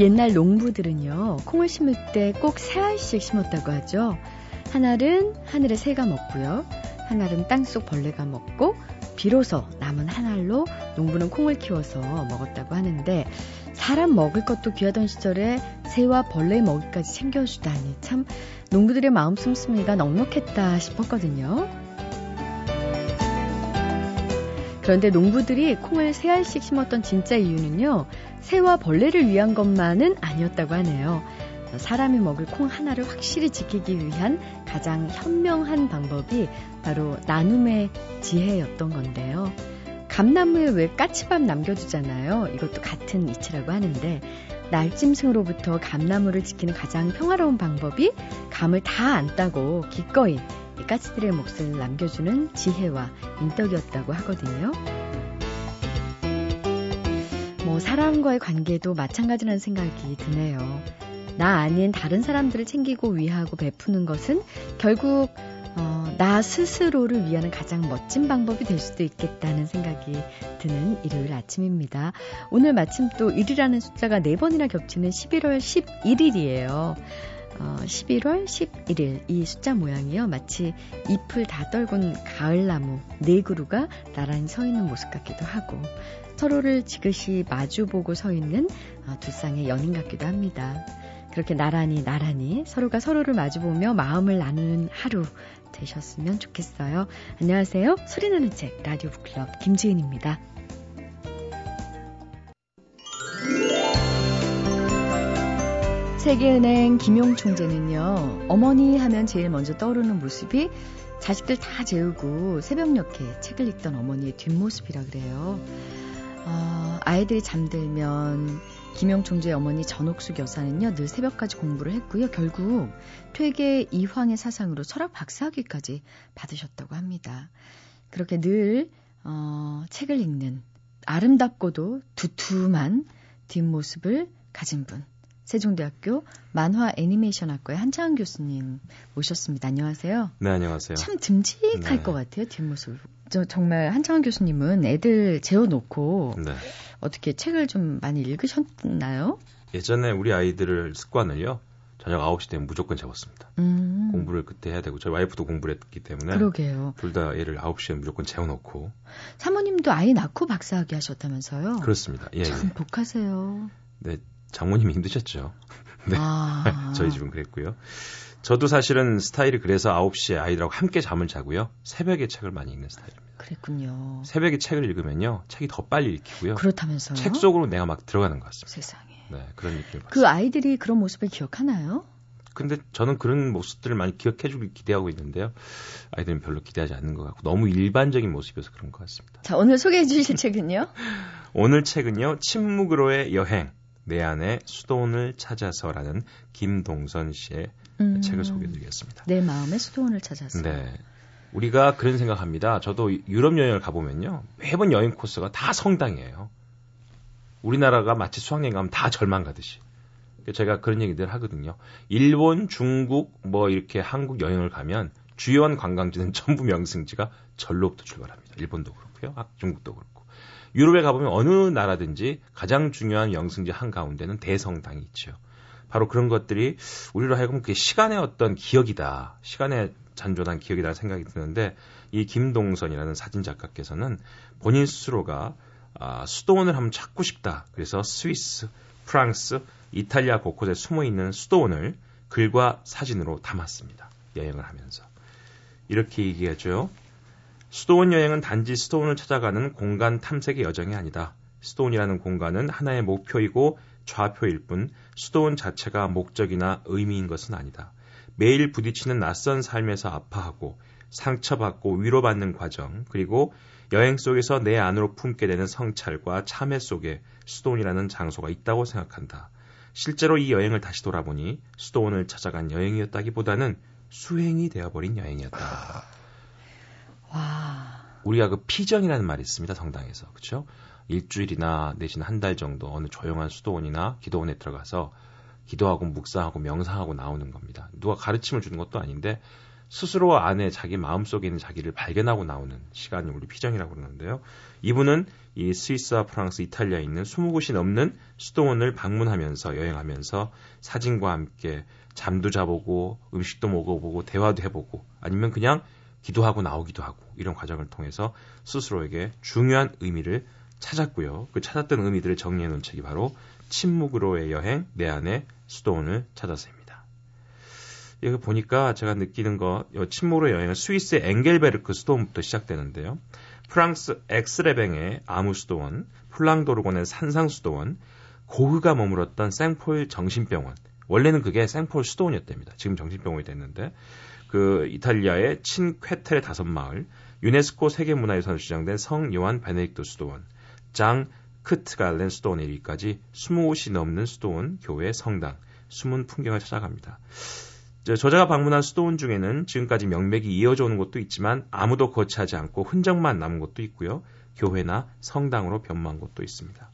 옛날 농부들은요, 콩을 심을 때 꼭 세 알씩 심었다고 하죠. 한 알은 하늘의 새가 먹고요. 한 알은 땅속 벌레가 먹고 비로소 남은 한 알로 농부는 콩을 키워서 먹었다고 하는데 사람 먹을 것도 귀하던 시절에 새와 벌레 먹이까지 챙겨주다니 참 농부들의 마음 씀씀이가 넉넉했다 싶었거든요. 그런데 농부들이 콩을 세 알씩 심었던 진짜 이유는요, 새와 벌레를 위한 것만은 아니었다고 하네요. 사람이 먹을 콩 하나를 확실히 지키기 위한 가장 현명한 방법이 바로 나눔의 지혜였던 건데요. 감나무에 왜 까치밥 남겨두잖아요. 이것도 같은 이치라고 하는데 날짐승으로부터 감나무를 지키는 가장 평화로운 방법이 감을 다 안 따고 기꺼이 까치들의 몫을 남겨주는 지혜와 인덕이었다고 하거든요. 뭐 사람과의 관계도 마찬가지라는 생각이 드네요. 나 아닌 다른 사람들을 챙기고 위하고 베푸는 것은 결국 어, 나 스스로를 위하는 가장 멋진 방법이 될 수도 있겠다는 생각이 드는 일요일 아침입니다. 오늘 마침 또 1이라는 숫자가 4번이나 겹치는 11월 11일이에요. 어, 11월 11일 이 숫자 모양이요. 마치 잎을 다 떨군 가을나무 네 그루가 나란히 서 있는 모습 같기도 하고 서로를 지그시 마주보고 서 있는 어, 두 쌍의 연인 같기도 합니다. 그렇게 나란히 나란히 서로가 서로를 마주보며 마음을 나누는 하루 되셨으면 좋겠어요. 안녕하세요. 소리나는 책 라디오 북클럽 김지은입니다. 세계은행 김용 총재는요, 어머니 하면 제일 먼저 떠오르는 모습이 자식들 다 재우고 새벽녘에 책을 읽던 어머니의 뒷모습이라 그래요. 어, 아이들이 잠들면 김용 총재의 어머니 전옥숙 여사는요, 늘 새벽까지 공부를 했고요. 결국 퇴계 이황의 사상으로 철학 박사학위까지 받으셨다고 합니다. 그렇게 늘, 어, 책을 읽는 아름답고도 두툼한 뒷모습을 가진 분. 세종대학교 만화 애니메이션학과의 한창원 교수님 모셨습니다. 안녕하세요. 네, 안녕하세요. 참 듬직할 네. 것 같아요, 뒷모습. 저 정말 한창원 교수님은 애들 재워놓고 네. 어떻게 책을 좀 많이 읽으셨나요? 예전에 우리 아이들을 습관을요. 저녁 9시 되면 무조건 재웠습니다. 음. 공부를 그때 해야 되고 저희 와이프도 공부를 했기 때문에 그러게요. 둘 다 애를 9시에 무조건 재워놓고 사모님도 아이 낳고 박사학위 하셨다면서요? 그렇습니다. 예, 참 예. 복하세요. 네, 장모님이 힘드셨죠. 네. 아. 저희 집은 그랬고요. 저도 사실은 스타일이 그래서 9시에 아이들하고 함께 잠을 자고요. 새벽에 책을 많이 읽는 스타일입니다. 그랬군요. 새벽에 책을 읽으면요. 책이 더 빨리 읽히고요. 그렇다면서요? 책 속으로 내가 막 들어가는 것 같습니다. 세상에. 네, 그런 느낌을 그 아이들이 그런 모습을 기억하나요? 근데 저는 그런 모습들을 많이 기억해 주길 기대하고 있는데요. 아이들은 별로 기대하지 않는 것 같고 너무 일반적인 모습이어서 그런 것 같습니다. 자, 오늘 소개해 주실 책은요? 오늘 책은요. 침묵으로의 여행. 내 안의 수도원을 찾아서라는 김동선 씨의 음, 책을 소개해드리겠습니다. 내 마음의 수도원을 찾아서. 네. 우리가 그런 생각합니다. 저도 유럽 여행을 가보면요. 매번 여행 코스가 다 성당이에요. 우리나라가 마치 수학여행 가면 다 절만 가듯이. 제가 그런 얘기들 하거든요. 일본, 중국, 뭐 이렇게 한국 여행을 가면 주요한 관광지는 전부 명승지가 절로부터 출발합니다. 일본도 그렇고요. 아, 중국도 그렇고. 유럽에 가보면 어느 나라든지 가장 중요한 영승지 한가운데는 대성당이 있죠. 바로 그런 것들이 우리로 하여금 그게 시간의 어떤 기억이다. 시간의 잔존한 기억이라는 생각이 드는데 이 김동선이라는 사진 작가께서는 본인 스스로가 아, 수도원을 한번 찾고 싶다. 그래서 스위스, 프랑스, 이탈리아 곳곳에 숨어 있는 수도원을 글과 사진으로 담았습니다. 여행을 하면서. 이렇게 얘기하죠. 수도원 여행은 단지 수도원을 찾아가는 공간 탐색의 여정이 아니다. 수도원이라는 공간은 하나의 목표이고 좌표일 뿐 수도원 자체가 목적이나 의미인 것은 아니다. 매일 부딪히는 낯선 삶에서 아파하고 상처받고 위로받는 과정, 그리고 여행 속에서 내 안으로 품게 되는 성찰과 참회 속에 수도원이라는 장소가 있다고 생각한다. 실제로 이 여행을 다시 돌아보니 수도원을 찾아간 여행이었다기보다는 수행이 되어버린 여행이었다. 와. 우리가 그 피정이라는 말이 있습니다. 성당에서. 그렇죠? 일주일이나 내지는 한 달 정도 어느 조용한 수도원이나 기도원에 들어가서 기도하고 묵상하고 명상하고 나오는 겁니다. 누가 가르침을 주는 것도 아닌데 스스로 안에 자기 마음 속에 있는 자기를 발견하고 나오는 시간이 우리 피정이라고 그러는데요. 이분은 이 스위스와 프랑스, 이탈리아에 있는 20곳이 넘는 수도원을 방문하면서 여행하면서 사진과 함께 잠도 자보고 음식도 먹어보고 대화도 해보고 아니면 그냥 기도하고 나오기도 하고 이런 과정을 통해서 스스로에게 중요한 의미를 찾았고요. 그 찾았던 의미들을 정리해 놓은 책이 바로 침묵으로의 여행 내 안에 수도원을 찾아서입니다. 여기 보니까 제가 느끼는 거, 침몰의 여행은 스위스의 엥겔베르크 수도원부터 시작되는데요. 프랑스 엑스레뱅의 아무 수도원, 플랑도르곤의 산상 수도원, 고흐가 머물었던 생폴 정신병원. 원래는 그게 생폴 수도원이었답니다. 지금 정신병원이 됐는데, 그 이탈리아의 친쾌테레 다섯 마을, 유네스코 세계문화유산으로 지정된 성 요한 베네딕토 수도원, 장 크트갈렌 수도원에 이르기까지 20곳이 넘는 수도원, 교회, 성당, 숨은 풍경을 찾아갑니다. 저자가 방문한 수도원 중에는 지금까지 명맥이 이어져 오는 곳도 있지만 아무도 거치하지 않고 흔적만 남은 곳도 있고요. 교회나 성당으로 변모한 곳도 있습니다.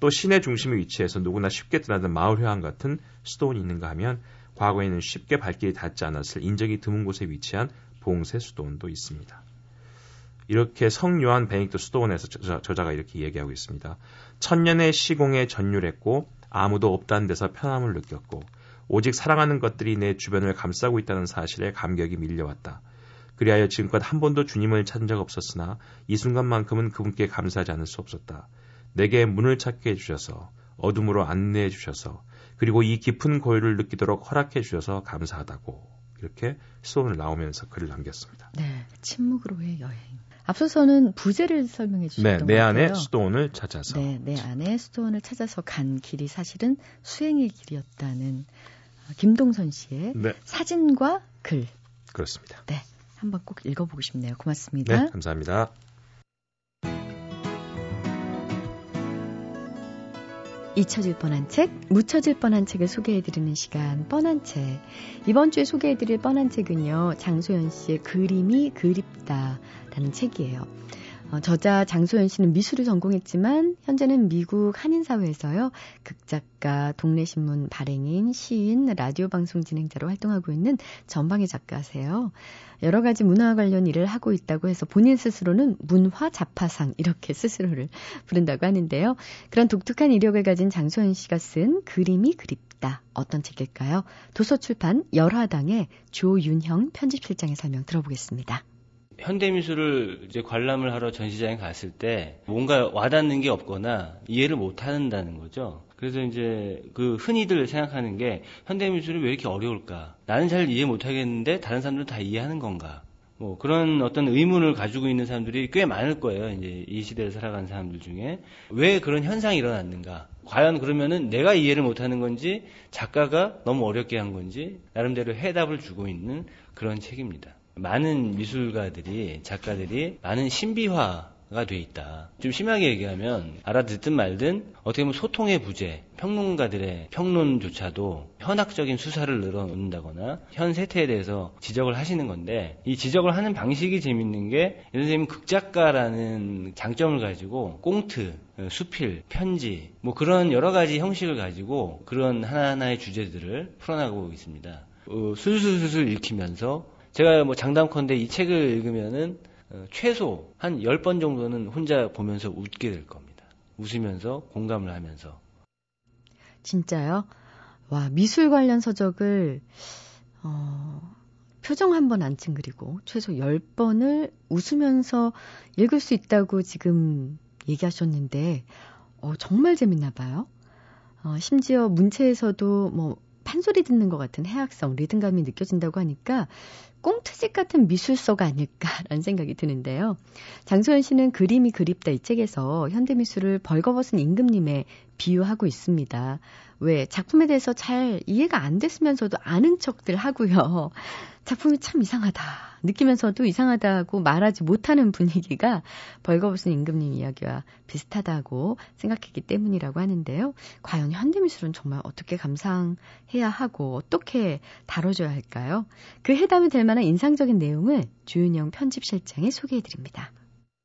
또 시내 중심에 위치해서 누구나 쉽게 드나든 마을 회관 같은 수도원이 있는가 하면 과거에는 쉽게 발길이 닿지 않았을 인적이 드문 곳에 위치한 봉쇄 수도원도 있습니다. 이렇게 성요한 베닉토 수도원에서 저자, 가 이렇게 얘기하고 있습니다. 천년의 시공에 전율했고 아무도 없다는 데서 편함을 느꼈고 오직 사랑하는 것들이 내 주변을 감싸고 있다는 사실에 감격이 밀려왔다. 그리하여 지금껏 한 번도 주님을 찾은 적 없었으나 이 순간만큼은 그분께 감사하지 않을 수 없었다. 내게 문을 찾게 해주셔서 어둠으로 안내해 주셔서 그리고 이 깊은 고요를 느끼도록 허락해 주셔서 감사하다고 이렇게 수원을 나오면서 글을 남겼습니다. 네, 침묵으로의 여행. 앞서서는 부제를 설명해 주셨던 네, 내 안에 수도원을 찾아서. 네, 내 안에 수도원을 찾아서 간 길이 사실은 수행의 길이었다는 김동선 씨의 네. 사진과 글. 그렇습니다. 네. 한번 꼭 읽어보고 싶네요. 고맙습니다. 네, 감사합니다. 잊혀질 뻔한 책, 묻혀질 뻔한 책을 소개해드리는 시간, 뻔한 책. 이번 주에 소개해드릴 뻔한 책은요, 장소연 씨의 그림이 그립다 라는 책이에요. 어, 저자 장소연 씨는 미술을 전공했지만 현재는 미국 한인사회에서요 극작가, 동네 신문 발행인, 시인, 라디오 방송 진행자로 활동하고 있는 전방의 작가세요. 여러 가지 문화 관련 일을 하고 있다고 해서 본인 스스로는 문화 자파상 이렇게 스스로를 부른다고 하는데요. 그런 독특한 이력을 가진 장소연 씨가 쓴 그림이 그립다. 어떤 책일까요? 도서출판 열화당의 조윤형 편집실장의 설명 들어보겠습니다. 현대미술을 이제 관람을 하러 전시장에 갔을 때 뭔가 와닿는 게 없거나 이해를 못 한다는 거죠. 그래서 이제 그 흔히들 생각하는 게 현대미술이 왜 이렇게 어려울까? 나는 잘 이해 못 하겠는데 다른 사람들은 다 이해하는 건가? 뭐 그런 어떤 의문을 가지고 있는 사람들이 꽤 많을 거예요. 이제 이 시대를 살아가는 사람들 중에 왜 그런 현상이 일어났는가? 과연 그러면은 내가 이해를 못 하는 건지 작가가 너무 어렵게 한 건지 나름대로 해답을 주고 있는 그런 책입니다. 많은 미술가들이 작가들이 많은 신비화 가 돼 있다. 좀 심하게 얘기하면 알아듣든 말든 어떻게 보면 소통의 부재, 평론가들의 평론조차도 현학적인 수사를 늘어놓는다거나 현 세태에 대해서 지적을 하시는 건데 이 지적을 하는 방식이 재밌는 게 선생님 극작가라는 장점을 가지고 꽁트, 수필, 편지 뭐 그런 여러 가지 형식을 가지고 그런 하나하나의 주제들을 풀어나가고 있습니다. 어, 술술술술 읽히면서 제가 뭐 장담컨대 이 책을 읽으면은 어, 최소 한 10번 정도는 혼자 보면서 웃게 될 겁니다. 웃으면서 공감을 하면서. 진짜요? 와, 미술 관련 서적을 어, 표정 한 번 안 찡그리고 최소 10번을 웃으면서 읽을 수 있다고 지금 얘기하셨는데 어, 정말 재밌나 봐요. 어, 심지어 문체에서도 뭐 판소리 듣는 것 같은 해악성, 리듬감이 느껴진다고 하니까 꽁트집 같은 미술서가 아닐까라는 생각이 드는데요. 장소연 씨는 그림이 그립다 이 책에서 현대미술을 벌거벗은 임금님에 비유하고 있습니다. 왜 작품에 대해서 잘 이해가 안 됐으면서도 아는 척들 하고요. 작품이 참 이상하다. 느끼면서도 이상하다고 말하지 못하는 분위기가 벌거벗은 임금님 이야기와 비슷하다고 생각했기 때문이라고 하는데요. 과연 현대미술은 정말 어떻게 감상해야 하고 어떻게 다뤄줘야 할까요? 그 해답이 될 만한 인상적인 내용을 주윤영 편집실장이 소개해드립니다.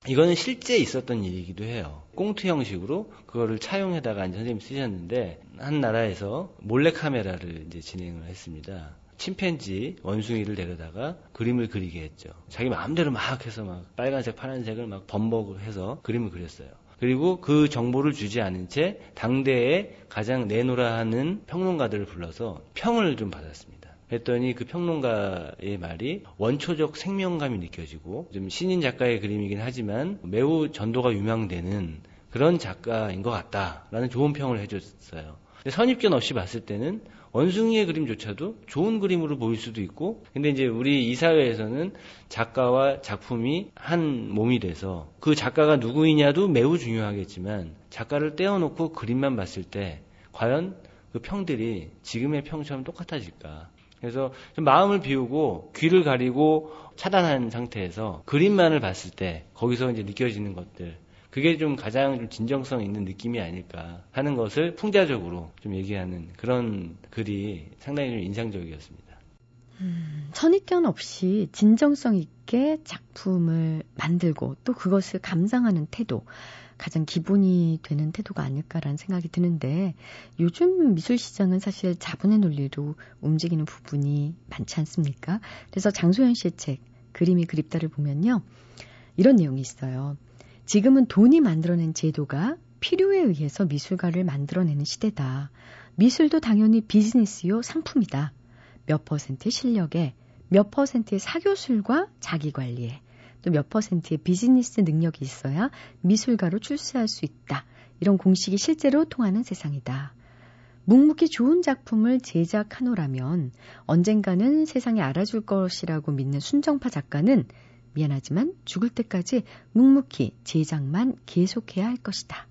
이거는 실제 있었던 일이기도 해요. 꽁트 형식으로 그거를 차용해다가 선생님이 쓰셨는데 한 나라에서 몰래 카메라를 이제 진행을 했습니다. 침팬지 원숭이를 데려다가 그림을 그리게 했죠. 자기 마음대로 막 해서 막 빨간색, 파란색을 막 범벅해서 그림을 그렸어요. 그리고 그 정보를 주지 않은 채 당대에 가장 내노라 하는 평론가들을 불러서 평을 좀 받았습니다. 했더니 그 평론가의 말이 원초적 생명감이 느껴지고 좀 신인 작가의 그림이긴 하지만 매우 전도가 유명되는 그런 작가인 것 같다라는 좋은 평을 해줬어요. 선입견 없이 봤을 때는 원숭이의 그림조차도 좋은 그림으로 보일 수도 있고, 근데 이제 우리 이 사회에서는 작가와 작품이 한 몸이 돼서 그 작가가 누구이냐도 매우 중요하겠지만 작가를 떼어놓고 그림만 봤을 때 과연 그 평들이 지금의 평처럼 똑같아질까? 그래서 좀 마음을 비우고 귀를 가리고 차단한 상태에서 그림만을 봤을 때 거기서 이제 느껴지는 것들 그게 좀 가장 좀 진정성 있는 느낌이 아닐까 하는 것을 풍자적으로 좀 얘기하는 그런 글이 상당히 좀 인상적이었습니다. 음, 선입견 없이 진정성 있게 작품을 만들고 또 그것을 감상하는 태도 가장 기본이 되는 태도가 아닐까라는 생각이 드는데 요즘 미술 시장은 사실 자본의 논리로 움직이는 부분이 많지 않습니까? 그래서 장소연 씨의 책 그림이 그립다를 보면요. 이런 내용이 있어요. 지금은 돈이 만들어낸 제도가 필요에 의해서 미술가를 만들어내는 시대다. 미술도 당연히 비즈니스요 상품이다. 몇 퍼센트의 실력에 몇 퍼센트의 사교술과 자기관리에 또 몇 퍼센트의 비즈니스 능력이 있어야 미술가로 출세할 수 있다. 이런 공식이 실제로 통하는 세상이다. 묵묵히 좋은 작품을 제작하노라면 언젠가는 세상에 알아줄 것이라고 믿는 순정파 작가는 미안하지만 죽을 때까지 묵묵히 제작만 계속해야 할 것이다.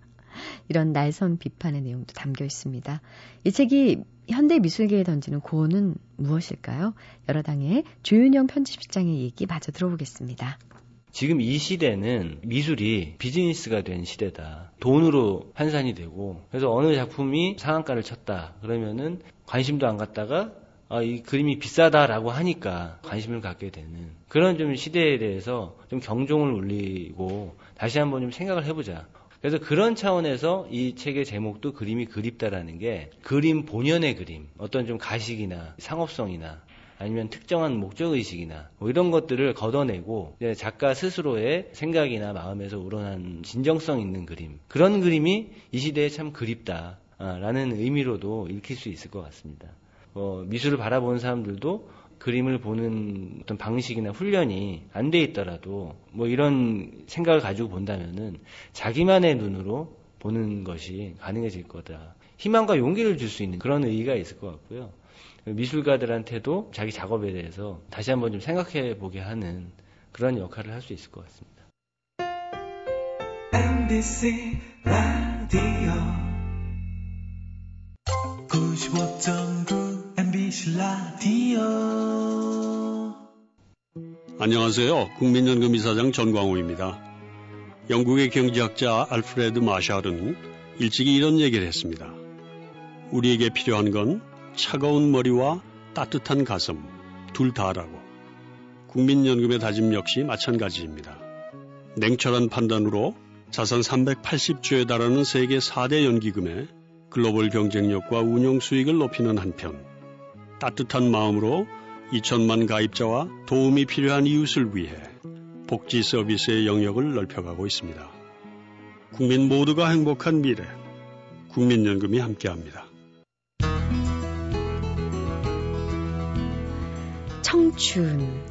이런 날선 비판의 내용도 담겨 있습니다. 이 책이 현대 미술계에 던지는 고언은 무엇일까요? 여러 당의 조윤영 편집실장의 얘기 마저 들어보겠습니다. 지금 이 시대는 미술이 비즈니스가 된 시대다. 돈으로 환산이 되고 그래서 어느 작품이 상한가를 쳤다. 그러면은 관심도 안 갖다가 아, 이 그림이 비싸다라고 하니까 관심을 갖게 되는 그런 좀 시대에 대해서 좀 경종을 울리고 다시 한번 좀 생각을 해보자. 그래서 그런 차원에서 이 책의 제목도 그림이 그립다라는 게 그림 본연의 그림, 어떤 좀 가식이나 상업성이나 아니면 특정한 목적 의식이나 뭐 이런 것들을 걷어내고 작가 스스로의 생각이나 마음에서 우러난 진정성 있는 그림 그런 그림이 이 시대에 참 그립다라는 의미로도 읽힐 수 있을 것 같습니다. 어, 미술을 바라보는 사람들도 그림을 보는 어떤 방식이나 훈련이 안 돼 있더라도 뭐 이런 생각을 가지고 본다면은 자기만의 눈으로 보는 것이 가능해질 거다. 희망과 용기를 줄 수 있는 그런 의의가 있을 것 같고요. 미술가들한테도 자기 작업에 대해서 다시 한번 좀 생각해 보게 하는 그런 역할을 할 수 있을 것 같습니다. MBC 라디오 95.9 MBC 라디오 안녕하세요. 국민연금 이사장 전광호입니다. 영국의 경제학자 알프레드 마샬은 일찍이 이런 얘기를 했습니다. 우리에게 필요한 건 차가운 머리와 따뜻한 가슴 둘 다라고. 국민연금의 다짐 역시 마찬가지입니다. 냉철한 판단으로 자산 380조에 달하는 세계 4대 연기금에 글로벌 경쟁력과 운영 수익을 높이는 한편 따뜻한 마음으로 2천만 가입자와 도움이 필요한 이웃을 위해 복지 서비스의 영역을 넓혀가고 있습니다. 국민 모두가 행복한 미래, 국민연금이 함께합니다. 청춘.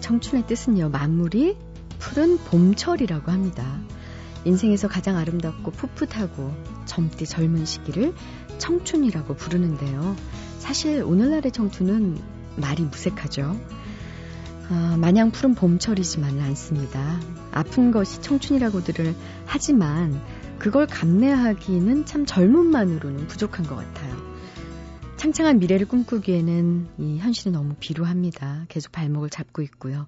청춘의 뜻은요, 만물이 푸른 봄철이라고 합니다. 인생에서 가장 아름답고 풋풋하고 젊디 젊은 시기를 청춘이라고 부르는데요. 사실 오늘날의 청춘은 말이 무색하죠. 아, 마냥 푸른 봄철이지만은 않습니다. 아픈 것이 청춘이라고들을 하지만 그걸 감내하기는 참 젊음만으로는 부족한 것 같아요. 창창한 미래를 꿈꾸기에는 이 현실이 너무 비루합니다. 계속 발목을 잡고 있고요.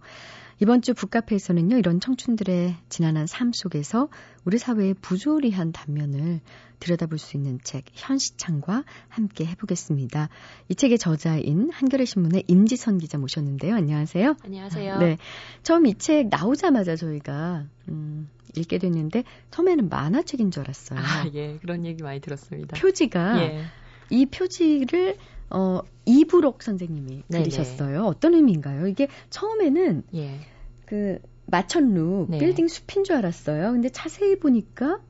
이번 주 북카페에서는요, 이런 청춘들의 지난한 삶 속에서 우리 사회의 부조리한 단면을 들여다볼 수 있는 책, 현시창과 함께 해보겠습니다. 이 책의 저자인 한겨레 신문의 임지선 기자 모셨는데요. 안녕하세요. 안녕하세요. 네. 처음 이 책 나오자마자 저희가, 음, 읽게 됐는데, 처음에는 만화책인 줄 알았어요. 아, 예. 그런 얘기 많이 들었습니다. 표지가, 예. 이 표지를 어, 이브록 선생님이 네네. 그리셨어요. 어떤 의미인가요? 이게 처음에는 예. 그 마천루 네. 빌딩 숲인 줄 알았어요. 근데 자세히 보니까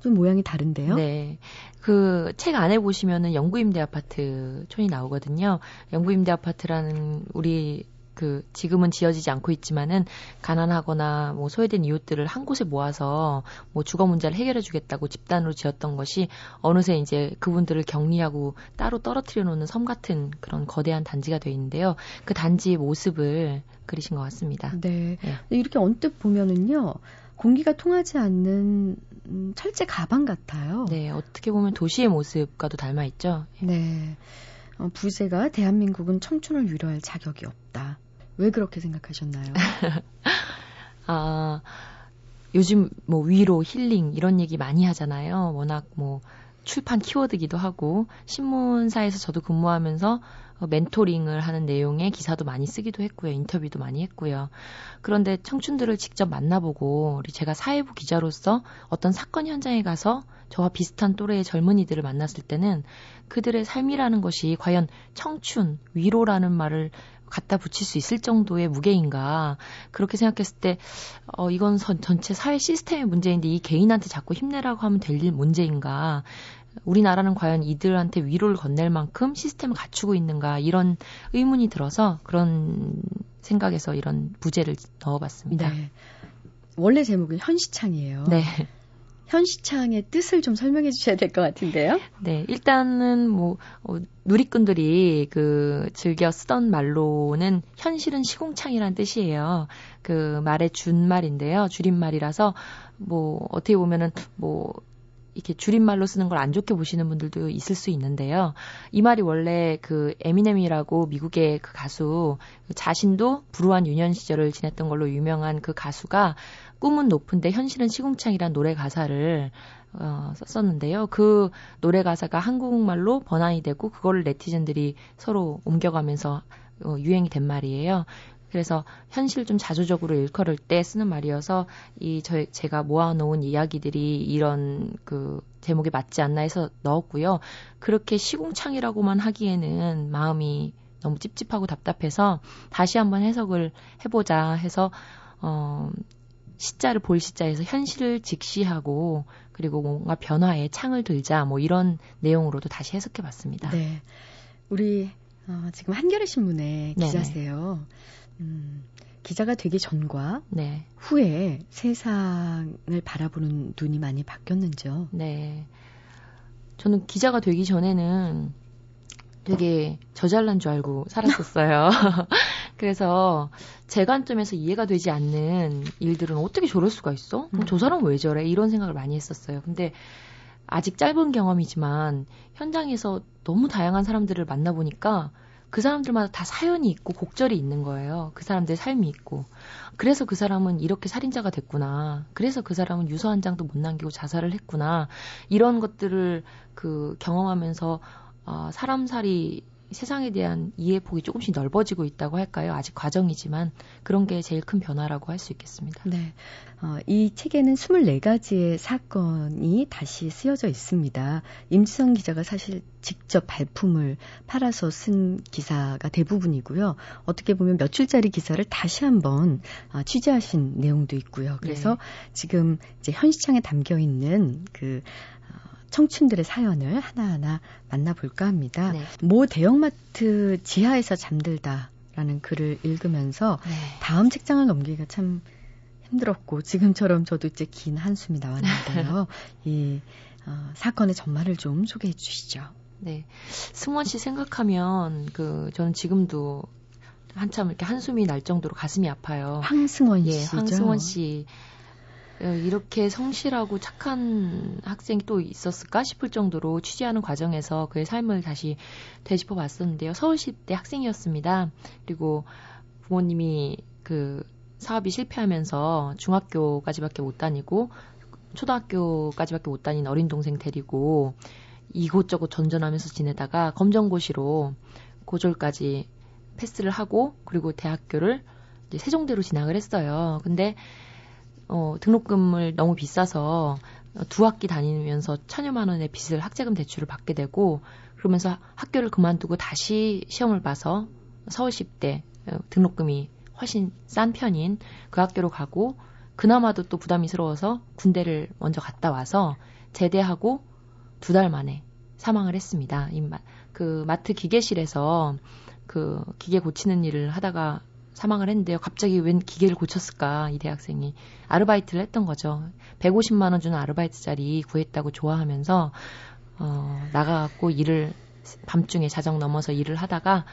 좀 모양이 다른데요. 네. 그 책 안에 보시면은 영구임대 아파트 촌이 나오거든요. 영구임대 아파트라는 우리 그 지금은 지어지지 않고 있지만은 가난하거나 뭐 소외된 이웃들을 한 곳에 모아서 뭐 주거 문제를 해결해 주겠다고 집단으로 지었던 것이 어느새 이제 그분들을 격리하고 따로 떨어뜨려 놓는 섬 같은 그런 거대한 단지가 돼 있는데요. 그 단지의 모습을 그리신 것 같습니다. 네. 예. 근데 이렇게 언뜻 보면은요. 공기가 통하지 않는 음, 철제 가방 같아요. 네, 어떻게 보면 도시의 모습과도 닮아 있죠. 네. 어, 부제가 대한민국은 청춘을 위로할 자격이 없다. 왜 그렇게 생각하셨나요? 아, 요즘 뭐 위로, 힐링 이런 얘기 많이 하잖아요. 워낙 뭐 출판 키워드기도 하고 신문사에서 저도 근무하면서 어, 멘토링을 하는 내용의 기사도 많이 쓰기도 했고요. 인터뷰도 많이 했고요. 그런데 청춘들을 직접 만나보고 우리 제가 사회부 기자로서 어떤 사건 현장에 가서 저와 비슷한 또래의 젊은이들을 만났을 때는 그들의 삶이라는 것이 과연 청춘, 위로라는 말을 갖다 붙일 수 있을 정도의 무게인가 그렇게 생각했을 때 어, 이건 선, 전체 사회 시스템의 문제인데 이 개인한테 자꾸 힘내라고 하면 될일 문제인가 우리나라는 과연 이들한테 위로를 건넬 만큼 시스템을 갖추고 있는가 이런 의문이 들어서 그런 생각에서 이런 부제를 넣어봤습니다. 네. 원래 제목은 현시창이에요. 네. 현시창의 뜻을 좀 설명해 주셔야 될 것 같은데요. 네, 일단은 뭐 어, 누리꾼들이 그 즐겨 쓰던 말로는 현실은 시궁창이란 뜻이에요. 그 말의 준말인데요. 줄임말이라서 뭐 어떻게 보면은 뭐 이렇게 줄임말로 쓰는 걸 안 좋게 보시는 분들도 있을 수 있는데요. 이 말이 원래 그 에미넴이라고 미국의 그 가수 자신도 불우한 유년 시절을 지냈던 걸로 유명한 그 가수가 꿈은 높은데 현실은 시궁창이란 노래 가사를 어, 썼었는데요. 그 노래 가사가 한국말로 번안이 되고 그거를 네티즌들이 서로 옮겨가면서 어, 유행이 된 말이에요. 그래서 현실 좀 자조적으로 일컬을 때 쓰는 말이어서 이 저 제가 모아놓은 이야기들이 이런 그 제목에 맞지 않나 해서 넣었고요. 그렇게 시궁창이라고만 하기에는 마음이 너무 찝찝하고 답답해서 다시 한번 해석을 해보자 해서 어 시자를 볼 시자에서 현실을 직시하고 그리고 뭔가 변화에 창을 들자 뭐 이런 내용으로도 다시 해석해 봤습니다. 네. 우리 어, 지금 한겨레 신문의. 기자세요. 음, 기자가 되기 전과 네. 후에 세상을 바라보는 눈이 많이 바뀌었는지요? 네. 저는 기자가 되기 전에는 되게 저잘난 줄 알고 살았었어요. 그래서 제 관점에서 이해가 되지 않는 일들은 어떻게 저럴 수가 있어? 그럼 저 사람 왜 저래? 이런 생각을 많이 했었어요. 근데 아직 짧은 경험이지만 현장에서 너무 다양한 사람들을 만나보니까 그 사람들마다 다 사연이 있고 곡절이 있는 거예요. 그 사람들의 삶이 있고. 그래서 그 사람은 이렇게 살인자가 됐구나. 그래서 그 사람은 유서 한 장도 못 남기고 자살을 했구나. 이런 것들을 그 경험하면서 어, 사람살이 세상에 대한 이해 폭이 조금씩 넓어지고 있다고 할까요? 아직 과정이지만 그런 게 제일 큰 변화라고 할 수 있겠습니다. 네. 어, 이 책에는 24가지의 사건이 다시 쓰여져 있습니다. 임지성 기자가 사실 직접 발품을 팔아서 쓴 기사가 대부분이고요. 어떻게 보면 며칠짜리 기사를 다시 한번 어, 취재하신 내용도 있고요. 그래서 지금 이제 현시창에 담겨 있는 그 어, 청춘들의 사연을 하나하나 만나볼까 합니다. 네. 모 대형마트 지하에서 잠들다 라는 글을 읽으면서 네. 다음 책장을 넘기기가 참 힘들었고 지금처럼 저도 이제 긴 한숨이 나왔는데요. 이 어, 사건의 전말을 좀 소개해 주시죠. 네. 승원 씨 생각하면 그 저는 지금도 한참 이렇게 한숨이 날 정도로 가슴이 아파요. 황승원 예, 씨죠. 황승원 씨. 어, 이렇게 성실하고 착한 학생이 또 있었을까 싶을 정도로 취재하는 과정에서 그의 삶을 다시 되짚어 봤었는데요. 서울시대 학생이었습니다. 그리고 부모님이 그 사업이 실패하면서 중학교까지밖에 못 다니고 초등학교까지밖에 못 다닌 어린 동생 데리고 이곳저곳 전전하면서 지내다가 검정고시로 고졸까지 패스를 하고 그리고 대학교를 이제 세종대로 진학을 했어요. 근데 어, 등록금을 너무 비싸서 두 학기 다니면서 천여만 원의 빚을 학자금 대출을 받게 되고 그러면서 학교를 그만두고 다시 시험을 봐서 서울시대 어, 등록금이 훨씬 싼 편인 그 학교로 가고 그나마도 또 부담이스러워서 군대를 먼저 갔다 와서 제대하고 두 달 만에 사망을 했습니다. 그 마트 기계실에서 그 기계 고치는 일을 하다가 사망을 했는데요. 갑자기 웬 기계를 고쳤을까, 이 대학생이. 아르바이트를 했던 거죠. 150만 원 주는 아르바이트 자리 구했다고 좋아하면서, 어, 나가갖고 일을, 밤중에 자정 넘어서 일을 하다가,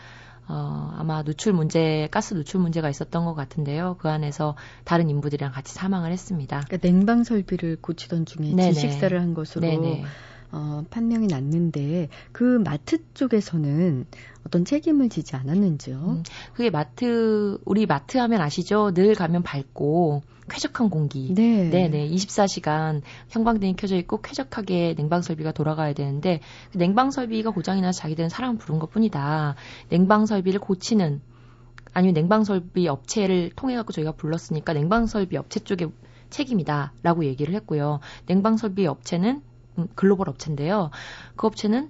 어, 아마 누출 문제, 가스 누출 문제가 있었던 것 같은데요. 그 안에서 다른 인부들이랑 같이 사망을 했습니다. 그러니까 냉방 설비를 고치던 중에 네네. 질식사를 한 것으로 네네. 어, 판명이 났는데 그 마트 쪽에서는 어떤 책임을 지지 않았는지요? 음, 그게 마트 우리 마트 하면 아시죠? 늘 가면 밝고 쾌적한 공기. 네. 네네. 24시간 형광등이 켜져 있고 쾌적하게 냉방 설비가 돌아가야 되는데 그 냉방 설비가 고장이 나서 자기들은 사람 부른 것 뿐이다. 냉방 설비를 고치는 아니면 냉방 설비 업체를 통해 갖고 저희가 불렀으니까 냉방 설비 업체 쪽에 책임이다라고 얘기를 했고요. 냉방 설비 업체는 음, 글로벌 업체인데요. 그 업체는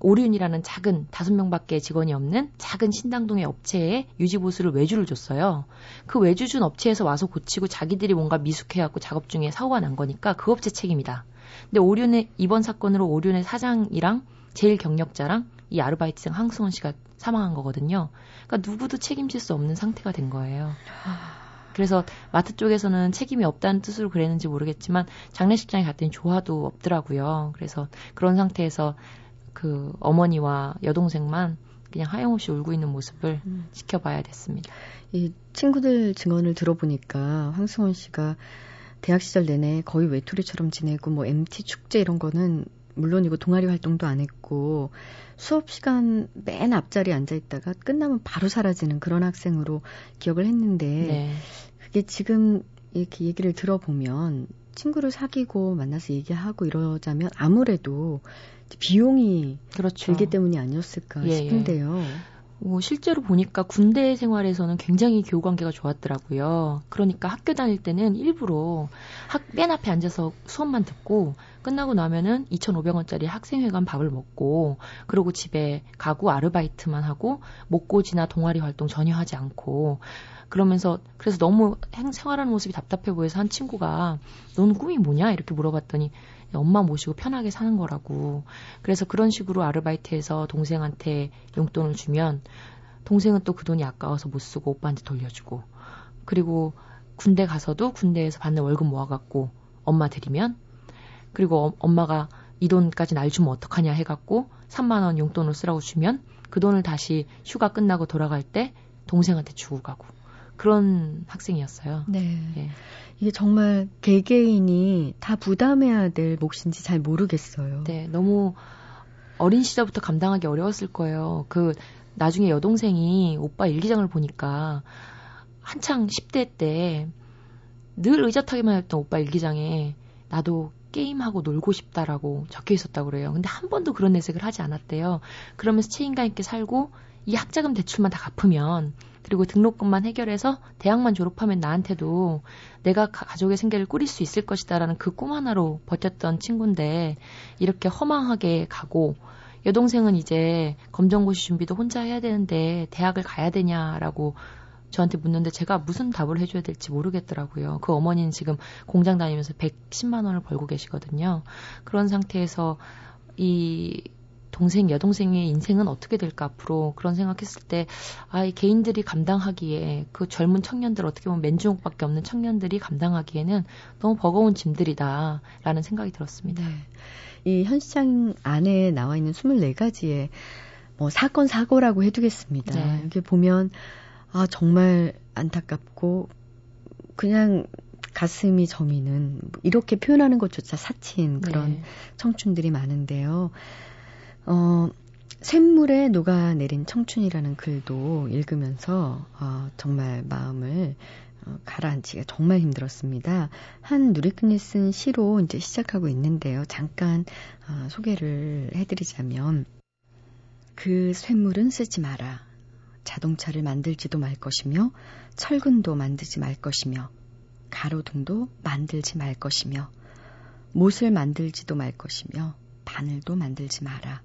오륜이라는 작은 다섯 명밖에 직원이 없는 작은 신당동의 업체에 유지보수를 외주를 줬어요. 그 외주 준 업체에서 와서 고치고 자기들이 뭔가 미숙해갖고 작업 중에 사고가 난 거니까 그 업체 책임이다. 근데 오륜의 이번 사건으로 오륜의 사장이랑 제일 경력자랑 이 아르바이트생 황승원 씨가 사망한 거거든요. 그러니까 누구도 책임질 수 없는 상태가 된 거예요. 그래서 마트 쪽에서는 책임이 없다는 뜻으로 그랬는지 모르겠지만 장례식장에 갔더니 조화도 없더라고요. 그래서 그런 상태에서 그 어머니와 여동생만 그냥 하염없이 울고 있는 모습을 음. 지켜봐야 됐습니다. 이 친구들 증언을 들어보니까 황승원 씨가 대학 시절 내내 거의 외톨이처럼 지내고 뭐 MT 축제 이런 거는 물론이고 동아리 활동도 안 했고 수업 시간 맨 앞자리에 앉아 있다가 끝나면 바로 사라지는 그런 학생으로 기억을 했는데 네. 그게 지금 이렇게 얘기를 들어보면 친구를 사귀고 만나서 얘기하고 이러자면 아무래도 비용이 그렇죠. 들기 때문이 아니었을까 예, 예. 싶은데요. 예. 뭐 실제로 보니까 군대 생활에서는 굉장히 교우 관계가 좋았더라고요. 그러니까 학교 다닐 때는 일부러 학, 맨 앞에 앉아서 수업만 듣고 끝나고 나면은 2,500원짜리 학생회관 밥을 먹고 그러고 집에 가고 아르바이트만 하고 목고지나 동아리 활동 전혀 하지 않고 그러면서 그래서 너무 행, 생활하는 모습이 답답해 보여서 한 친구가 너는 꿈이 뭐냐 이렇게 물어봤더니 엄마 모시고 편하게 사는 거라고. 그래서 그런 식으로 아르바이트해서 동생한테 용돈을 주면 동생은 또 그 돈이 아까워서 못 쓰고 오빠한테 돌려주고. 그리고 군대 가서도 군대에서 받는 월급 모아갖고 엄마 드리면 그리고 어, 엄마가 이 돈까지 날 주면 어떡하냐 해갖고 3만 원 용돈을 쓰라고 주면 그 돈을 다시 휴가 끝나고 돌아갈 때 동생한테 주고 가고. 그런 학생이었어요. 네. 예. 이게 정말 개개인이 다 부담해야 될 몫인지 잘 모르겠어요. 네, 너무 어린 시절부터 감당하기 어려웠을 거예요. 그 나중에 여동생이 오빠 일기장을 보니까 한창 10대 때 늘 의젓하게만 했던 오빠 일기장에 나도 게임하고 놀고 싶다라고 적혀 있었다고 그래요. 근데 한 번도 그런 내색을 하지 않았대요. 그러면서 책임감 있게 살고 이 학자금 대출만 다 갚으면 그리고 등록금만 해결해서 대학만 졸업하면 나한테도 내가 가족의 생계를 꾸릴 수 있을 것이다라는 그 꿈 하나로 버텼던 친구인데 이렇게 허망하게 가고 여동생은 이제 검정고시 준비도 혼자 해야 되는데 대학을 가야 되냐라고 저한테 묻는데 제가 무슨 답을 해줘야 될지 모르겠더라고요. 그 어머니는 지금 공장 다니면서 110만 원을 벌고 계시거든요. 그런 상태에서 이 동생, 여동생의 인생은 어떻게 될까 앞으로 그런 생각했을 때, 아, 이 개인들이 감당하기에 그 젊은 청년들 어떻게 보면 맨주먹밖에 없는 청년들이 감당하기에는 너무 버거운 짐들이다라는 생각이 들었습니다. 네. 이 현시장 안에 나와 있는 24가지의 뭐 사건 사고라고 해두겠습니다. 네. 이게 보면 아 정말 안타깝고 그냥 가슴이 저미는 이렇게 표현하는 것조차 사치인 그런 네. 청춘들이 많은데요. 어, 샘물에 녹아내린 청춘이라는 글도 읽으면서 어, 정말 마음을 어, 가라앉히기가 정말 힘들었습니다. 한 누리꾼이 쓴 시로 이제 시작하고 있는데요. 잠깐 어, 소개를 해드리자면 그 샘물은 쓰지 마라. 자동차를 만들지도 말 것이며 철근도 만들지 말 것이며 가로등도 만들지 말 것이며 못을 만들지도 말 것이며 바늘도 만들지 마라.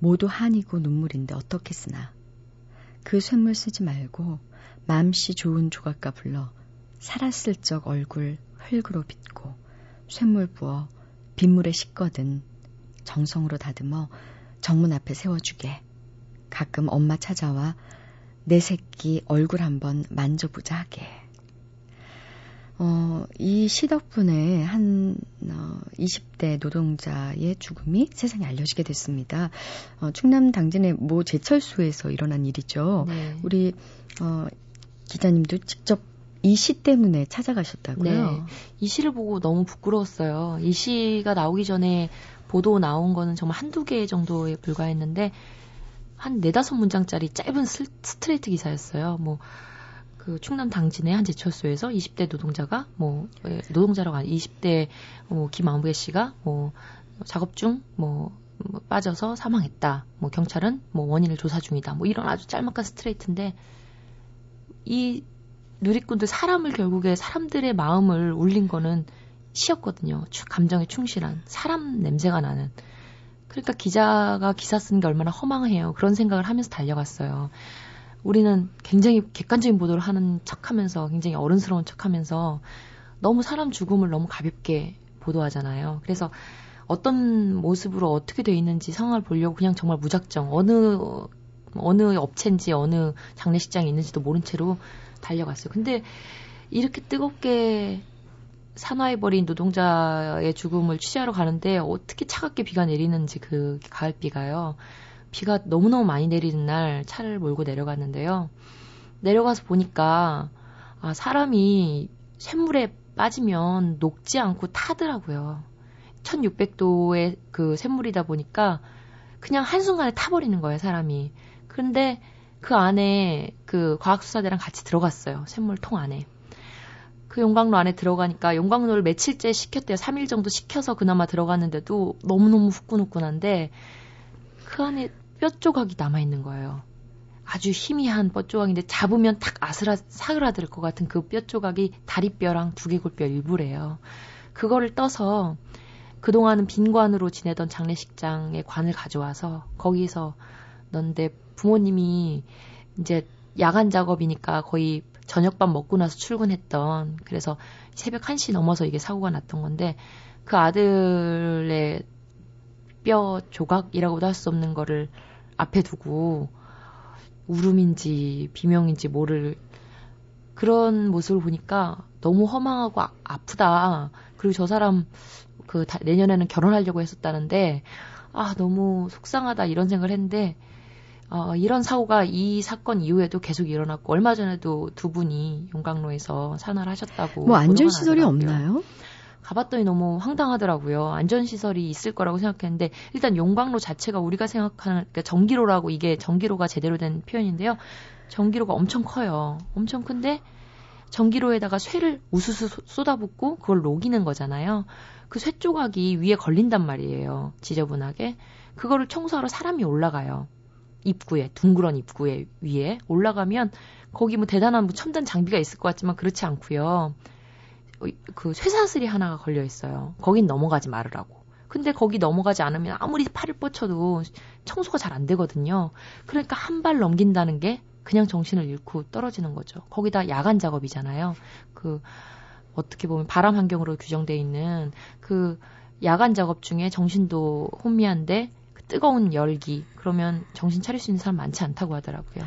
모두 한이고 눈물인데 어떻게 쓰나. 그 쇳물 쓰지 말고 맘씨 좋은 조각가 불러 살았을 적 얼굴 흙으로 빚고 쇳물 부어 빗물에 씻거든 정성으로 다듬어 정문 앞에 세워주게. 가끔 엄마 찾아와 내 새끼 얼굴 한번 만져보자 하게. 어, 이 시 덕분에 한 어, 20대 노동자의 죽음이 세상에 알려지게 됐습니다. 어, 충남 당진의 모 제철소에서 일어난 일이죠. 네. 우리 어, 기자님도 직접 이 시 때문에 찾아가셨다고요? 네. 이 시를 보고 너무 부끄러웠어요. 이 시가 나오기 전에 보도 나온 거는 정말 한두 개 정도에 불과했는데 한 네다섯 문장짜리 짧은 스트레이트 기사였어요. 뭐, 그 충남 당진의 한 제철소에서 20대 노동자가 뭐, 예, 노동자라고 한 20대 뭐 김아무개 씨가 뭐 작업 중 뭐, 뭐 빠져서 사망했다. 뭐 경찰은 뭐 원인을 조사 중이다. 뭐 이런 아주 짤막한 스트레이트인데 이 누리꾼들 사람을 결국에 사람들의 마음을 울린 거는 시였거든요. 감정에 충실한 사람 냄새가 나는. 그러니까 기자가 기사 쓰는 게 얼마나 허망해요. 그런 생각을 하면서 달려갔어요. 우리는 굉장히 객관적인 보도를 하는 척 하면서 굉장히 어른스러운 척 하면서 너무 사람 죽음을 너무 가볍게 보도하잖아요. 그래서 어떤 모습으로 어떻게 돼 있는지 상황을 보려고 그냥 정말 무작정 어느 어느 업체인지 어느 장례식장에 있는지도 모른 채로 달려갔어요. 근데 이렇게 뜨겁게 산화해버린 노동자의 죽음을 취재하러 가는데 어떻게 차갑게 비가 내리는지 그 가을비가요. 비가 너무너무 많이 내리는 날 차를 몰고 내려갔는데요. 내려가서 보니까 아, 사람이 샘물에 빠지면 녹지 않고 타더라고요. 1600도의 그 샘물이다 보니까 그냥 한순간에 타버리는 거예요, 사람이. 그런데 그 안에 그 과학수사대랑 같이 들어갔어요. 샘물통 안에. 그 용광로 안에 들어가니까 용광로를 며칠째 식혔대요. 3일 정도 식혀서 그나마 들어갔는데도 너무너무 후끈후끈한데 그 안에 뼈 조각이 남아있는 거예요. 아주 희미한 뼈 조각인데 잡으면 탁 아슬아 사그라들 것 같은 그 뼈 조각이 다리뼈랑 두개골뼈 일부래요. 그거를 떠서 그동안은 빈관으로 지내던 장례식장에 관을 가져와서 거기서 넣는데 부모님이 이제 야간 작업이니까 거의 저녁밥 먹고 나서 출근했던 그래서 새벽 1시 넘어서 이게 사고가 났던 건데 그 아들의 뼈 조각이라고도 할 수 없는 거를 앞에 두고 울음인지 비명인지 모를 그런 모습을 보니까 너무 허망하고 아, 아프다. 그리고 저 사람 그 다, 내년에는 결혼하려고 했었다는데 아 너무 속상하다 이런 생각을 했는데 어, 이런 사고가 이 사건 이후에도 계속 일어났고 얼마 전에도 두 분이 용광로에서 산화를 하셨다고 뭐 안전 시설이 없나요? 가봤더니 너무 황당하더라고요. 안전 시설이 있을 거라고 생각했는데 일단 용광로 자체가 우리가 생각하는 그러니까 전기로라고 이게 전기로가 제대로 된 표현인데요. 전기로가 엄청 커요. 엄청 큰데 전기로에다가 쇠를 우수수 쏟아붓고 그걸 녹이는 거잖아요. 그 쇠 조각이 위에 걸린단 말이에요. 지저분하게. 그거를 청소하러 사람이 올라가요. 입구에 둥그런 입구에 위에 올라가면 거기 뭐 대단한 뭐 첨단 장비가 있을 것 같지만 그렇지 않고요. 어, 그 쇠사슬이 하나가 걸려 있어요. 거긴 넘어가지 말으라고. 근데 거기 넘어가지 않으면 아무리 팔을 뻗쳐도 청소가 잘 안 되거든요. 그러니까 한 발 넘긴다는 게 그냥 정신을 잃고 떨어지는 거죠. 거기다 야간 작업이잖아요. 그 어떻게 보면 바람 환경으로 규정돼 있는 그 야간 작업 중에 정신도 혼미한데 뜨거운 열기 그러면 정신 차릴 수 있는 사람 많지 않다고 하더라고요.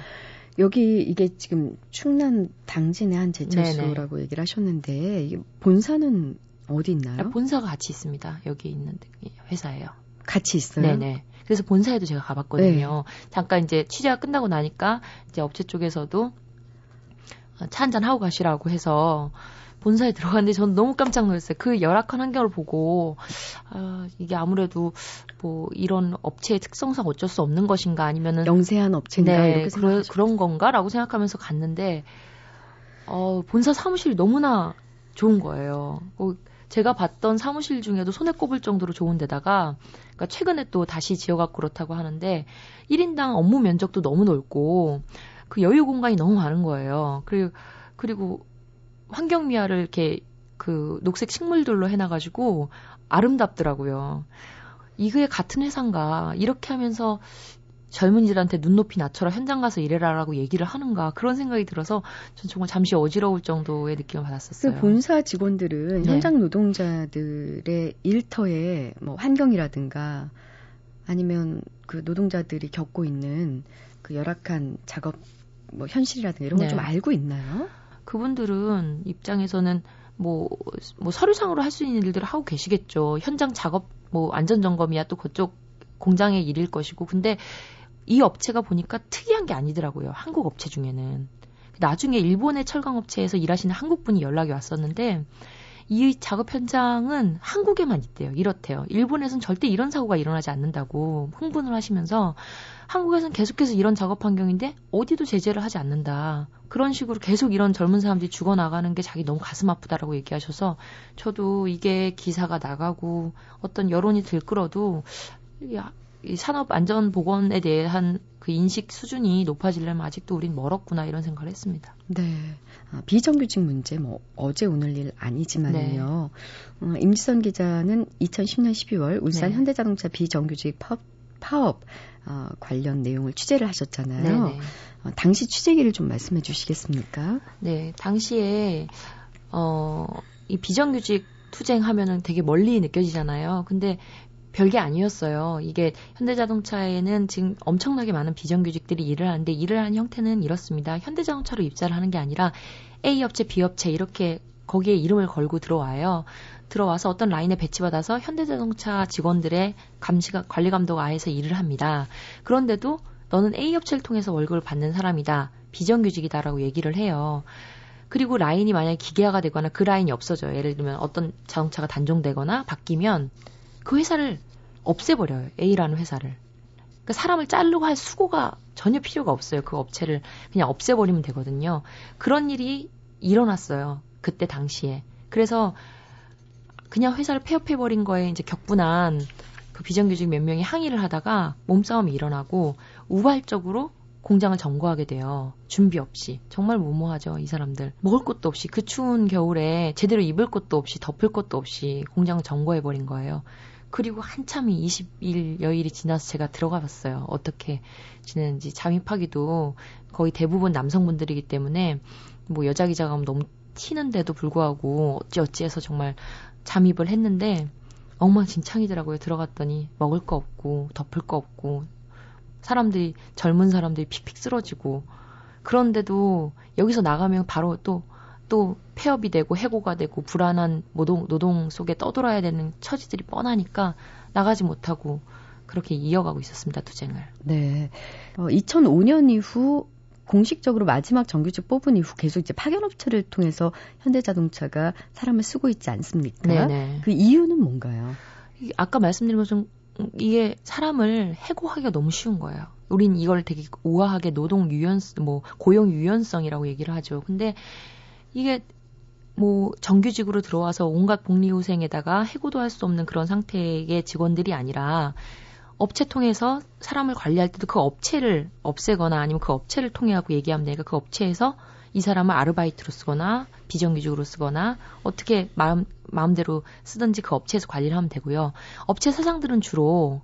여기 이게 지금 충남 당진의 한 제철소라고 네네. 얘기를 하셨는데 이게 본사는 어디 있나요? 아, 본사가 같이 있습니다. 여기 있는 회사예요. 같이 있어요? 네네. 그래서 본사에도 제가 가봤거든요. 네. 잠깐 이제 취재가 끝나고 나니까 이제 업체 쪽에서도 차 한잔 하고 가시라고 해서 본사에 들어갔는데 저는 너무 깜짝 놀랐어요. 그 열악한 환경을 보고 아, 이게 아무래도 뭐 이런 업체의 특성상 어쩔 수 없는 것인가 아니면은 영세한 업체인가 네, 이렇게 그러, 그런 건가라고 생각하면서 갔는데 어, 본사 사무실이 너무나 좋은 거예요. 어, 제가 봤던 사무실 중에도 손에 꼽을 정도로 좋은 데다가 그러니까 최근에 또 다시 지어갖고 그렇다고 하는데 1인당 업무 면적도 너무 넓고 그 여유 공간이 너무 많은 거예요. 그리고 그리고 환경미화를 이렇게 그 녹색 식물들로 해놔가지고 아름답더라고요. 이게 같은 회사인가 이렇게 하면서 젊은이들한테 눈높이 낮춰라 현장 가서 일해라라고 얘기를 하는가 그런 생각이 들어서 전 정말 잠시 어지러울 정도의 느낌을 받았었어요. 그 본사 직원들은 네. 현장 노동자들의 일터의 뭐 환경이라든가 아니면 그 노동자들이 겪고 있는 그 열악한 작업 뭐 현실이라든가 이런 걸 네. 좀 알고 있나요? 그분들은 입장에서는 뭐, 뭐 서류상으로 할 수 있는 일들을 하고 계시겠죠. 현장 작업, 뭐 안전 점검이야 또 그쪽 공장의 일일 것이고. 근데 이 업체가 보니까 특이한 게 아니더라고요. 한국 업체 중에는. 나중에 일본의 철강 업체에서 일하시는 한국 분이 연락이 왔었는데 이 작업 현장은 한국에만 있대요. 이렇대요. 일본에서는 절대 이런 사고가 일어나지 않는다고 흥분을 하시면서 한국에서는 계속해서 이런 작업 환경인데 어디도 제재를 하지 않는다. 그런 식으로 계속 이런 젊은 사람들이 죽어나가는 게 자기 너무 가슴 아프다라고 얘기하셔서 저도 이게 기사가 나가고 어떤 여론이 들끓어도 이, 이 산업 안전 보건에 대한 그 인식 수준이 높아지려면 아직도 우린 멀었구나 이런 생각을 했습니다. 네. 아, 비정규직 문제 뭐 어제 오늘 일 아니지만요. 어, 임지선 기자는 2010년 12월 울산 네. 현대자동차 비정규직 파업, 파업 어, 관련 내용을 취재를 하셨잖아요. 네네. 어, 당시 취재기를 좀 말씀해 주시겠습니까? 네, 당시에 어, 이 비정규직 투쟁하면은 되게 멀리 느껴지잖아요. 근데 별게 아니었어요. 이게 현대자동차에는 지금 엄청나게 많은 비정규직들이 일을 하는데 일을 하는 형태는 이렇습니다. 현대자동차로 입사를 하는 게 아니라 A 업체, B 업체 이렇게 거기에 이름을 걸고 들어와요. 들어와서 어떤 라인에 배치받아서 현대자동차 직원들의 감시가 관리 감독 아에서 일을 합니다. 그런데도 너는 A 업체를 통해서 월급을 받는 사람이다. 비정규직이다라고 얘기를 해요. 그리고 라인이 만약에 기계화가 되거나 그 라인이 없어져요. 예를 들면 어떤 자동차가 단종되거나 바뀌면 그 회사를 없애버려요. A라는 회사를. 그 사람을 자르고 할 수고가 전혀 필요가 없어요. 그 업체를 그냥 없애버리면 되거든요. 그런 일이 일어났어요. 그때 당시에. 그래서 그냥 회사를 폐업해버린 거에 이제 격분한 그 비정규직 몇 명이 항의를 하다가 몸싸움이 일어나고 우발적으로 공장을 점거하게 돼요. 준비 없이. 정말 무모하죠, 이 사람들. 먹을 것도 없이, 그 추운 겨울에 제대로 입을 것도 없이, 덮을 것도 없이 공장을 점거해버린 거예요. 그리고 한참이 20일, 여일이 지나서 제가 들어가 봤어요. 어떻게 지내는지. 잠입하기도 거의 대부분 남성분들이기 때문에 뭐 여자 기자가 너무 튀는데도 불구하고 어찌어찌해서 정말 잠입을 했는데 엉망진창이더라고요. 들어갔더니 먹을 거 없고 덮을 거 없고 사람들이 젊은 사람들이 픽픽 쓰러지고 그런데도 여기서 나가면 바로 또 또 폐업이 되고 해고가 되고 불안한 노동, 노동 속에 떠돌아야 되는 처지들이 뻔하니까 나가지 못하고 그렇게 이어가고 있었습니다 투쟁을. 네. 어, 2005년 이후 공식적으로 마지막 정규직 뽑은 이후 계속 이제 파견업체를 통해서 현대자동차가 사람을 쓰고 있지 않습니까? 네네. 그 이유는 뭔가요? 이- 아까 말씀드린 것처럼 이게 사람을 해고하기가 너무 쉬운 거예요. 우린 이걸 되게 우아하게 노동 유연, 뭐 고용 유연성이라고 얘기를 하죠. 근데 이게 뭐 정규직으로 들어와서 온갖 복리후생에다가 해고도 할 수 없는 그런 상태의 직원들이 아니라 업체 통해서 사람을 관리할 때도 그 업체를 없애거나 아니면 그 업체를 통해 갖고 얘기하면 되니까 그 업체에서 이 사람을 아르바이트로 쓰거나 비정규직으로 쓰거나 어떻게 마음 마음대로 쓰든지 그 업체에서 관리를 하면 되고요. 업체 사장들은 주로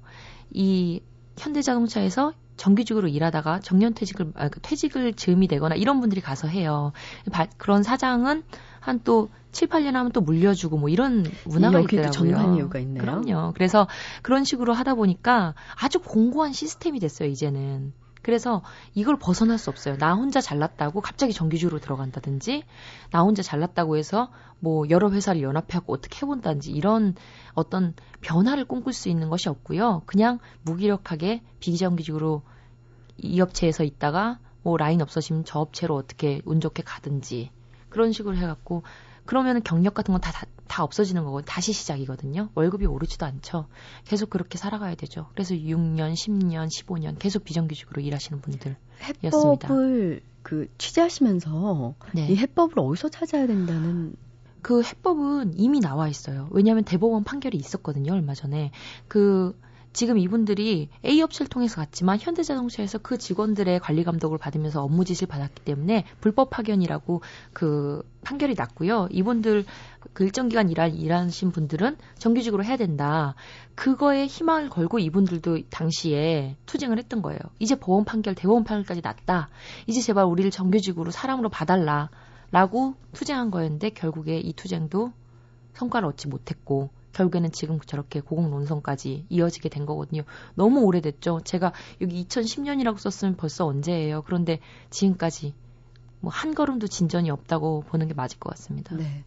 이 현대자동차에서 정규직으로 일하다가 정년퇴직을 아, 그 퇴직을 즈음이 되거나 이런 분들이 가서 해요. 바- 그런 사장은 한 또 7, 8년 하면 또 물려주고 뭐 이런 문화가 있더라고요. 정관 이유가 있네요. 그럼요. 그래서 그런 식으로 하다 보니까 아주 공고한 시스템이 됐어요, 이제는. 그래서 이걸 벗어날 수 없어요. 나 혼자 잘났다고 갑자기 정규직으로 들어간다든지, 나 혼자 잘났다고 해서 뭐 여러 회사를 연합해갖고 어떻게 해본다든지 이런 어떤 변화를 꿈꿀 수 있는 것이 없고요. 그냥 무기력하게 비정규직으로 이 업체에서 있다가 뭐 라인 없어지면 저 업체로 어떻게 운 좋게 가든지 그런 식으로 해갖고 그러면은 경력 같은 건 다, 다, 다 없어지는 거고 다시 시작이거든요. 월급이 오르지도 않죠. 계속 그렇게 살아가야 되죠. 그래서 6년, 10년, 15년 계속 비정규직으로 일하시는 분들. 해법을 그 취재하시면서 네. 이 해법을 어디서 찾아야 된다는 그 해법은 이미 나와 있어요. 왜냐하면 대법원 판결이 있었거든요, 얼마 전에. 그 지금 이분들이 A 업체를 통해서 갔지만 현대자동차에서 그 직원들의 관리 감독을 받으면서 업무 지시를 받았기 때문에 불법 파견이라고 그 판결이 났고요. 이분들 그 일정 기간 일할 일하신 분들은 정규직으로 해야 된다. 그거에 희망을 걸고 이분들도 당시에 투쟁을 했던 거예요. 이제 보험 판결, 대법원 판결까지 났다. 이제 제발 우리를 정규직으로 사람으로 봐달라. 라고 투쟁한 거였는데 결국에 이 투쟁도 성과를 얻지 못했고 결국에는 지금 저렇게 고공 논성까지 이어지게 된 거거든요. 너무 오래됐죠. 제가 여기 2010년이라고 썼으면 벌써 언제예요. 그런데 지금까지 뭐 한 걸음도 진전이 없다고 보는 게 맞을 것 같습니다. 네.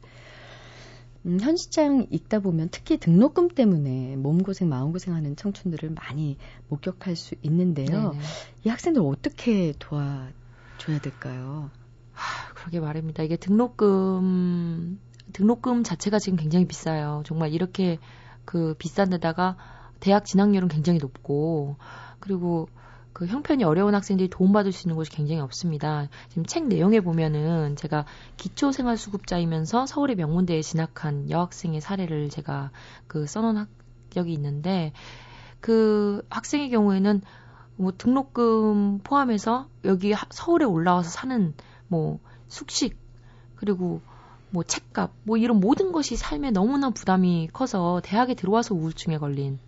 음, 현 시장 읽다 보면 특히 등록금 때문에 몸고생, 마음고생하는 청춘들을 많이 목격할 수 있는데요. 네네. 이 학생들 어떻게 도와줘야 될까요? 하, 그러게 말입니다. 이게 등록금 등록금 자체가 지금 굉장히 비싸요. 정말 이렇게 그 비싼 데다가 대학 진학률은 굉장히 높고 그리고 그 형편이 어려운 학생들이 도움받을 수 있는 곳이 굉장히 없습니다. 지금 책 내용에 보면은 제가 기초생활수급자이면서 서울의 명문대에 진학한 여학생의 사례를 제가 그 써놓은 학력이 있는데 그 학생의 경우에는 뭐 등록금 포함해서 여기 서울에 올라와서 사는 뭐 숙식 그리고 뭐 책값 뭐 이런 모든 것이 삶에 너무나 부담이 커서 대학에 들어와서 우울증에 걸린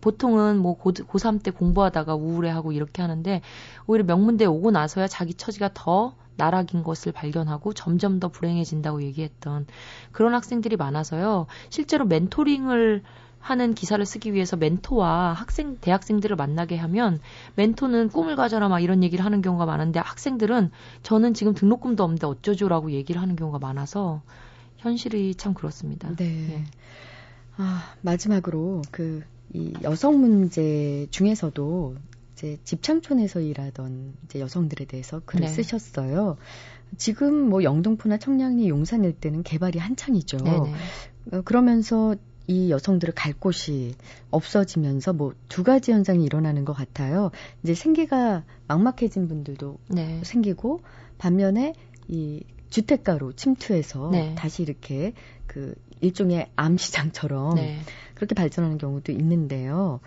보통은 뭐 고, 고3 때 공부하다가 우울해하고 이렇게 하는데 오히려 명문대 오고 나서야 자기 처지가 더 나락인 것을 발견하고 점점 더 불행해진다고 얘기했던 그런 학생들이 많아서요. 실제로 멘토링을 하는 기사를 쓰기 위해서 멘토와 학생 대학생들을 만나게 하면 멘토는 꿈을 가져라 막 이런 얘기를 하는 경우가 많은데 학생들은 저는 지금 등록금도 없는데 어쩌죠라고 얘기를 하는 경우가 많아서 현실이 참 그렇습니다. 네. 네. 아, 마지막으로 그 이 여성 문제 중에서도 이제 집창촌에서 일하던 이제 여성들에 대해서 글을 네. 쓰셨어요. 지금 뭐 영등포나 청량리 용산 일대는 개발이 한창이죠. 네네. 어, 그러면서 이 여성들을 갈 곳이 없어지면서 뭐 두 가지 현상이 일어나는 것 같아요. 이제 생계가 막막해진 분들도 네. 생기고 반면에 이 주택가로 침투해서 네. 다시 이렇게 그 일종의 암시장처럼 네. 그렇게 발전하는 경우도 있는데요.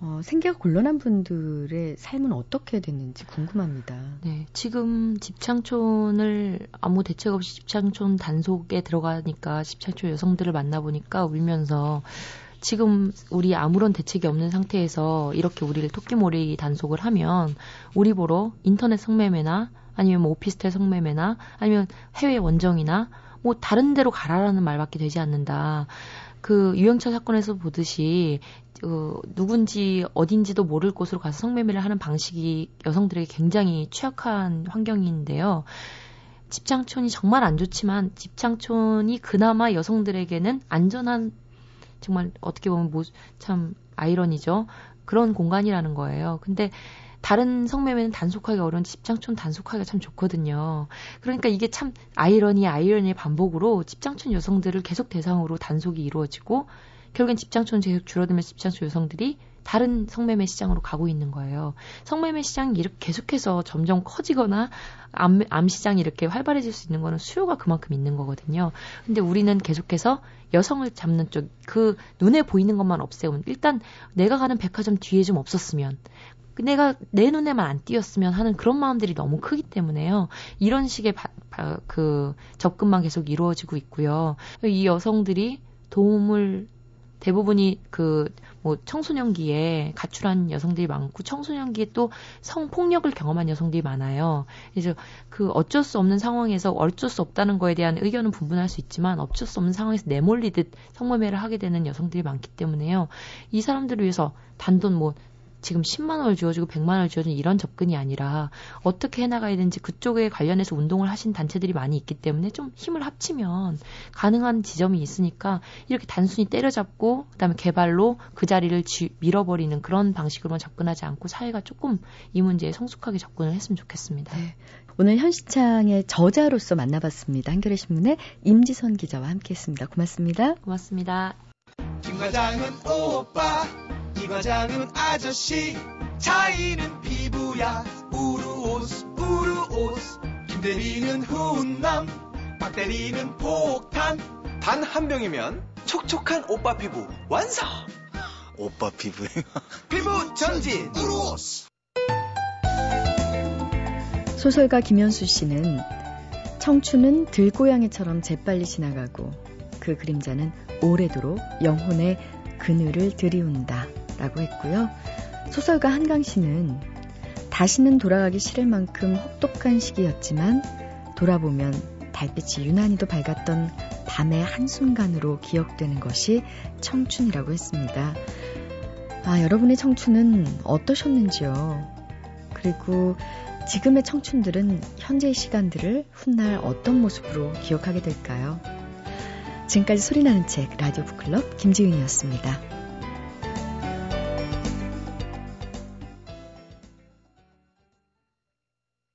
어, 생계가 곤란한 분들의 삶은 어떻게 됐는지 궁금합니다. 네, 지금 집창촌을 아무 대책 없이 집창촌 단속에 들어가니까 집창촌 여성들을 만나보니까 울면서 지금 우리 아무런 대책이 없는 상태에서 이렇게 우리를 토끼몰이 단속을 하면 우리 보러 인터넷 성매매나 아니면 뭐 오피스텔 성매매나 아니면 해외 원정이나 뭐 다른 데로 가라라는 말밖에 되지 않는다. 그 유영철 사건에서 보듯이 어, 누군지 어딘지도 모를 곳으로 가서 성매매를 하는 방식이 여성들에게 굉장히 취약한 환경인데요. 집창촌이 정말 안 좋지만 집창촌이 그나마 여성들에게는 안전한 정말 어떻게 보면 뭐 참 아이러니죠. 그런 공간이라는 거예요. 근데 다른 성매매는 단속하기 어려운 집장촌 단속하기가 참 좋거든요. 그러니까 이게 참 아이러니 아이러니의 반복으로 집장촌 여성들을 계속 대상으로 단속이 이루어지고 결국엔 집장촌 계속 줄어들면서 집장촌 여성들이 다른 성매매 시장으로 가고 있는 거예요. 성매매 시장이 이렇게 계속해서 점점 커지거나 암, 암 시장이 이렇게 활발해질 수 있는 거는 수요가 그만큼 있는 거거든요. 근데 우리는 계속해서 여성을 잡는 쪽, 그 눈에 보이는 것만 없애면 일단 내가 가는 백화점 뒤에 좀 없었으면 내가 내 눈에만 안 띄었으면 하는 그런 마음들이 너무 크기 때문에요. 이런 식의 바, 바, 그 접근만 계속 이루어지고 있고요. 이 여성들이 도움을 대부분이 그 뭐 청소년기에 가출한 여성들이 많고 청소년기에 또 성폭력을 경험한 여성들이 많아요. 그래서 그 어쩔 수 없는 상황에서 어쩔 수 없다는 거에 대한 의견은 분분할 수 있지만 어쩔 수 없는 상황에서 내몰리듯 성매매를 하게 되는 여성들이 많기 때문에요. 이 사람들을 위해서 단돈 뭐 지금 10만 원을 주어주고 100만 원을 주어주는 이런 접근이 아니라 어떻게 해나가야 되는지 그쪽에 관련해서 운동을 하신 단체들이 많이 있기 때문에 좀 힘을 합치면 가능한 지점이 있으니까 이렇게 단순히 때려잡고 그다음에 개발로 그 자리를 쥐, 밀어버리는 그런 방식으로만 접근하지 않고 사회가 조금 이 문제에 성숙하게 접근을 했으면 좋겠습니다. 네. 오늘 현시창의 저자로서 만나봤습니다. 한겨레 신문의 임지선 기자와 함께했습니다. 고맙습니다. 고맙습니다. 김 과장은 오빠 이 과장은 아저씨 차이는 피부야. 우르오스 우르오스. 김대리는 훈남 박대리는 폭탄. 단 한 병이면 촉촉한 오빠 피부 완성! 오빠 피부에. 피부 전진 우루오스. 소설가 김현수 씨는 청춘은 들고양이처럼 재빨리 지나가고 그 그림자는 오래도록 영혼의 그늘을 들이운다 라고 했고요. 소설가 한강 씨는 다시는 돌아가기 싫을 만큼 혹독한 시기였지만 돌아보면 달빛이 유난히도 밝았던 밤의 한순간으로 기억되는 것이 청춘이라고 했습니다. 아, 여러분의 청춘은 어떠셨는지요? 그리고 지금의 청춘들은 현재의 시간들을 훗날 어떤 모습으로 기억하게 될까요? 지금까지 소리나는 책 라디오 북클럽 김지은이었습니다.